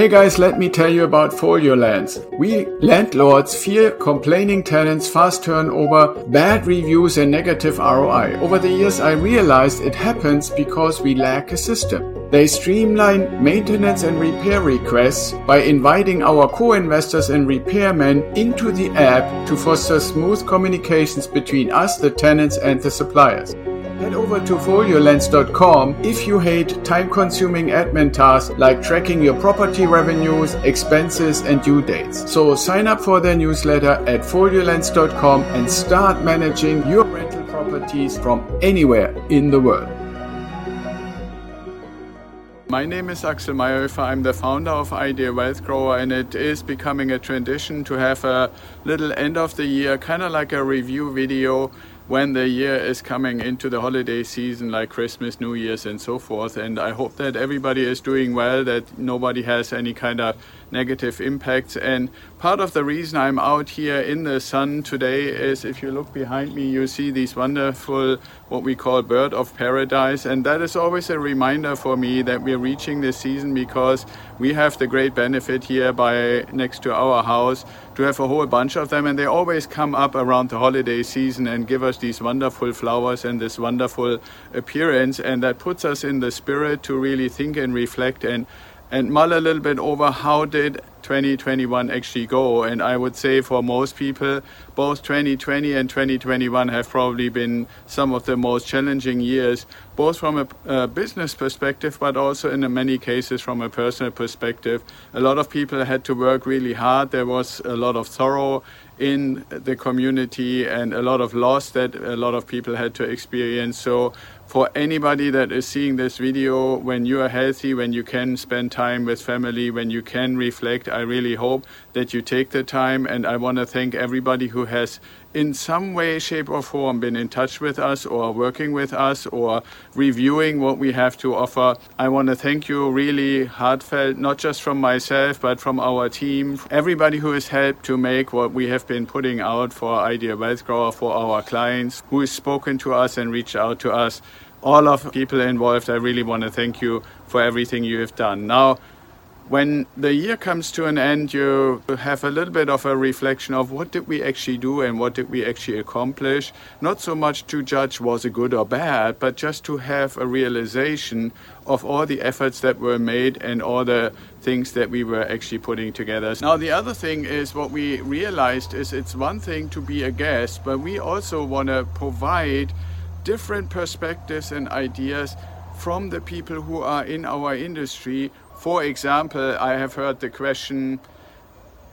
Hey guys, let me tell you about Folio Lens. We landlords fear complaining tenants, fast turnover, bad reviews, and negative ROI. Over the years, I realized it happens because we lack a system. They streamline maintenance and repair requests by inviting our co-investors and repairmen into the app to foster smooth communications between us, the tenants, and the suppliers. Head over to foliolens.com if you hate time consuming admin tasks like tracking your property revenues, expenses, and due dates. So sign up for their newsletter at foliolens.com and start managing your rental properties from anywhere in the world. My name is Axel Meierhoefer. I'm the founder of Ideal Wealth Grower, and it is becoming a tradition to have a little end of the year, kind of like a review video when the year is coming into the holiday season, like Christmas, New Year's, and so forth. And I hope that everybody is doing well, that nobody has any kind of negative impacts. And part of the reason I'm out here in the sun today is if you look behind me, you see these wonderful, what we call bird of paradise. And that is always a reminder for me that we're reaching this season because we have the great benefit here by next to our house to have a whole bunch of them. And they always come up around the holiday season and give us these wonderful flowers and this wonderful appearance. And that puts us in the spirit to really think and reflect and and mull a little bit over how did 2021 actually go. And I would say for most people, both 2020 and 2021 have probably been some of the most challenging years, both from a, a business perspective, but also in many cases from a personal perspective. A lot of people had to work really hard. There was a lot of sorrow in the community and a lot of loss that a lot of people had to experience. So for anybody that is seeing this video, when you are healthy, when you can spend time with family, when you can reflect, I really hope that you take the time. And I want to thank everybody who has, in some way, shape, or form, been in touch with us, or working with us, or reviewing what we have to offer. I want to thank you really heartfelt, not just from myself, but from our team, everybody who has helped to make what we have been putting out for Ideal Wealth Grower for our clients, who has spoken to us and reached out to us all of people involved, I really want to thank you for everything you have done. Now, when the year comes to an end, you have a little bit of a reflection of what did we actually do and what did we actually accomplish. Not so much to judge was it good or bad, but just to have a realization of all the efforts that were made and all the things that we were actually putting together. Now, the other thing is what we realized is it's one thing to be a guest, but we also want to provide different perspectives and ideas from the people who are in our industry. For example, I have heard the question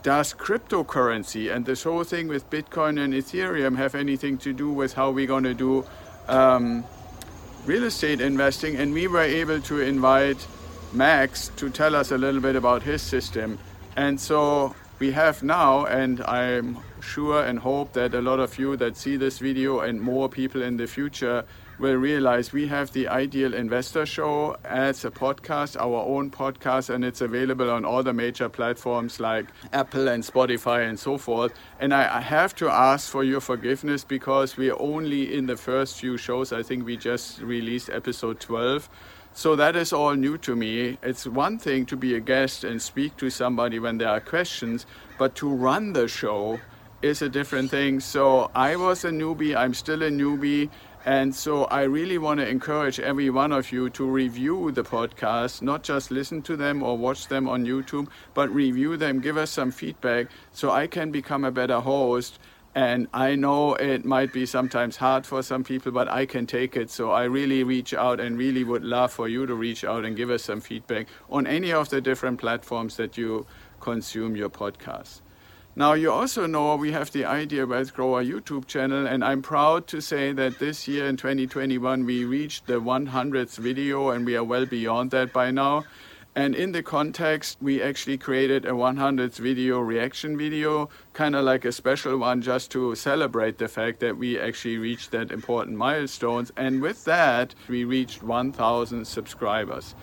Does cryptocurrency and this whole thing with Bitcoin and Ethereum have anything to do with how we're going to do um, real estate investing? And we were able to invite Max to tell us a little bit about his system. And so we have now, and I'm sure and hope that a lot of you that see this video and more people in the future will realize we have the Ideal Investor Show as a podcast, our own podcast, and it's available on all the major platforms like Apple and Spotify and so forth. And I, have to ask for your forgiveness because we're only in the first few shows. I think we just released episode 12. So that is all new to me. It's one thing to be a guest and speak to somebody when there are questions, but to run the show is a different thing. So I was a newbie, I'm still a newbie. And so I really want to encourage every one of you to review the podcast, not just listen to them or watch them on YouTube, but review them, give us some feedback so I can become a better host and I know it might be sometimes hard for some people, but I can take it. So I really reach out and really would love for you to reach out and give us some feedback on any of the different platforms that you consume your podcast. Now, you also know we have the Ideal Wealth Grower YouTube channel, and I'm proud to say that this year in 2021 we reached the 100th video, and we are well beyond that by now. And in the context, we actually created a 100th video reaction video, kind of like a special one just to celebrate the fact that we actually reached that important milestones. And with that, we reached 1,000 subscribers.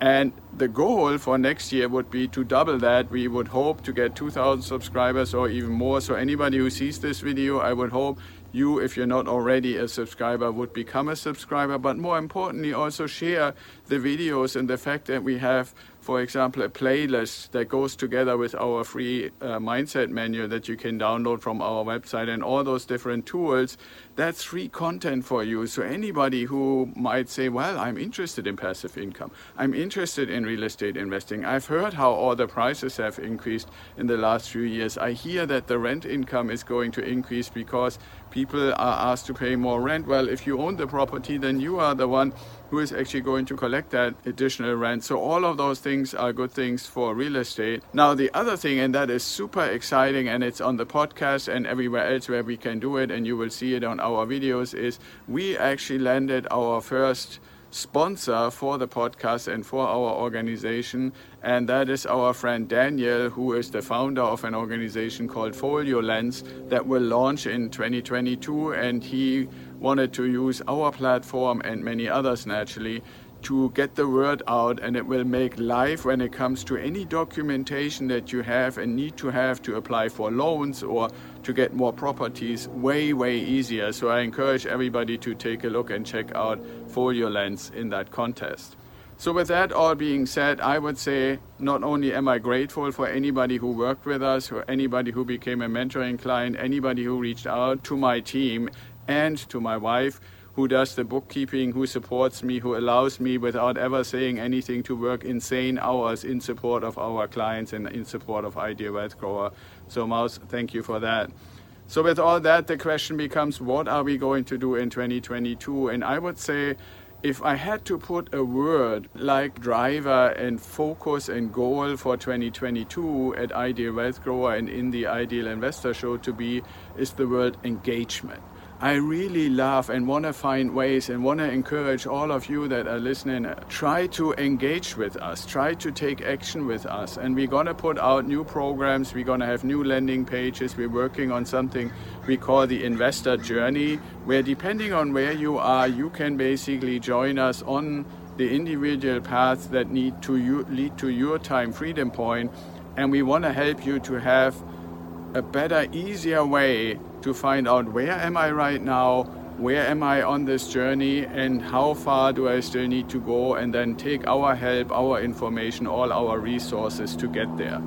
And the goal for next year would be to double that. We would hope to get 2,000 subscribers or even more. So, anybody who sees this video, I would hope you, if you're not already a subscriber, would become a subscriber. But more importantly, also share the videos and the fact that we have for example, a playlist that goes together with our free uh, mindset manual that you can download from our website and all those different tools, that's free content for you. So anybody who might say, well, I'm interested in passive income, I'm interested in real estate investing. I've heard how all the prices have increased in the last few years. I hear that the rent income is going to increase because people are asked to pay more rent. Well, if you own the property, then you are the one who is actually going to collect that additional rent. So all of those things are good things for real estate. Now, the other thing, and that is super exciting, and it's on the podcast and everywhere else where we can do it, and you will see it on our videos, is we actually landed our first sponsor for the podcast and for our organization, and that is our friend Daniel, who is the founder of an organization called Folio Lens that will launch in 2022. And he wanted to use our platform and many others naturally to get the word out and it will make life when it comes to any documentation that you have and need to have to apply for loans or to get more properties way way easier. So i encourage everybody to take a look and check out folio lens in that contest. So with that all being said i would say not only am i grateful for anybody who worked with us or anybody who became a mentoring client anybody who reached out to my team and to my wife who does the bookkeeping, who supports me, who allows me without ever saying anything to work insane hours in support of our clients and in support of Ideal Wealth Grower. So, Maus, thank you for that. So, with all that, the question becomes what are we going to do in 2022? And I would say, if I had to put a word like driver and focus and goal for 2022 at Ideal Wealth Grower and in the Ideal Investor Show to be, is the word engagement. I really love and want to find ways and want to encourage all of you that are listening try to engage with us, try to take action with us. And we're going to put out new programs, we're going to have new landing pages. We're working on something we call the investor journey, where depending on where you are, you can basically join us on the individual paths that need to you, lead to your time freedom point. And we want to help you to have a better, easier way to find out where am I right now, where am I on this journey, and how far do I still need to go, and then take our help, our information, all our resources to get there.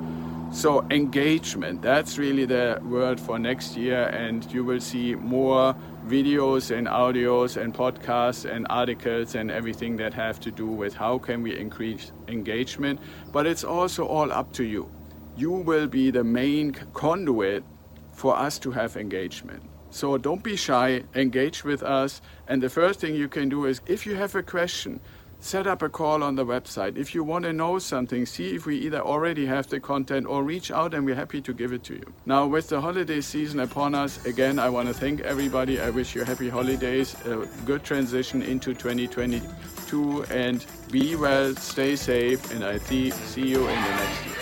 So, engagement, that's really the word for next year, and you will see more videos and audios and podcasts and articles and everything that have to do with how can we increase engagement but it's also all up to you you will be the main conduit for us to have engagement. So don't be shy, engage with us. And the first thing you can do is if you have a question, set up a call on the website. If you want to know something, see if we either already have the content or reach out and we're happy to give it to you. Now, with the holiday season upon us, again, I want to thank everybody. I wish you happy holidays, a good transition into 2022, and be well, stay safe, and I see, you in the next year.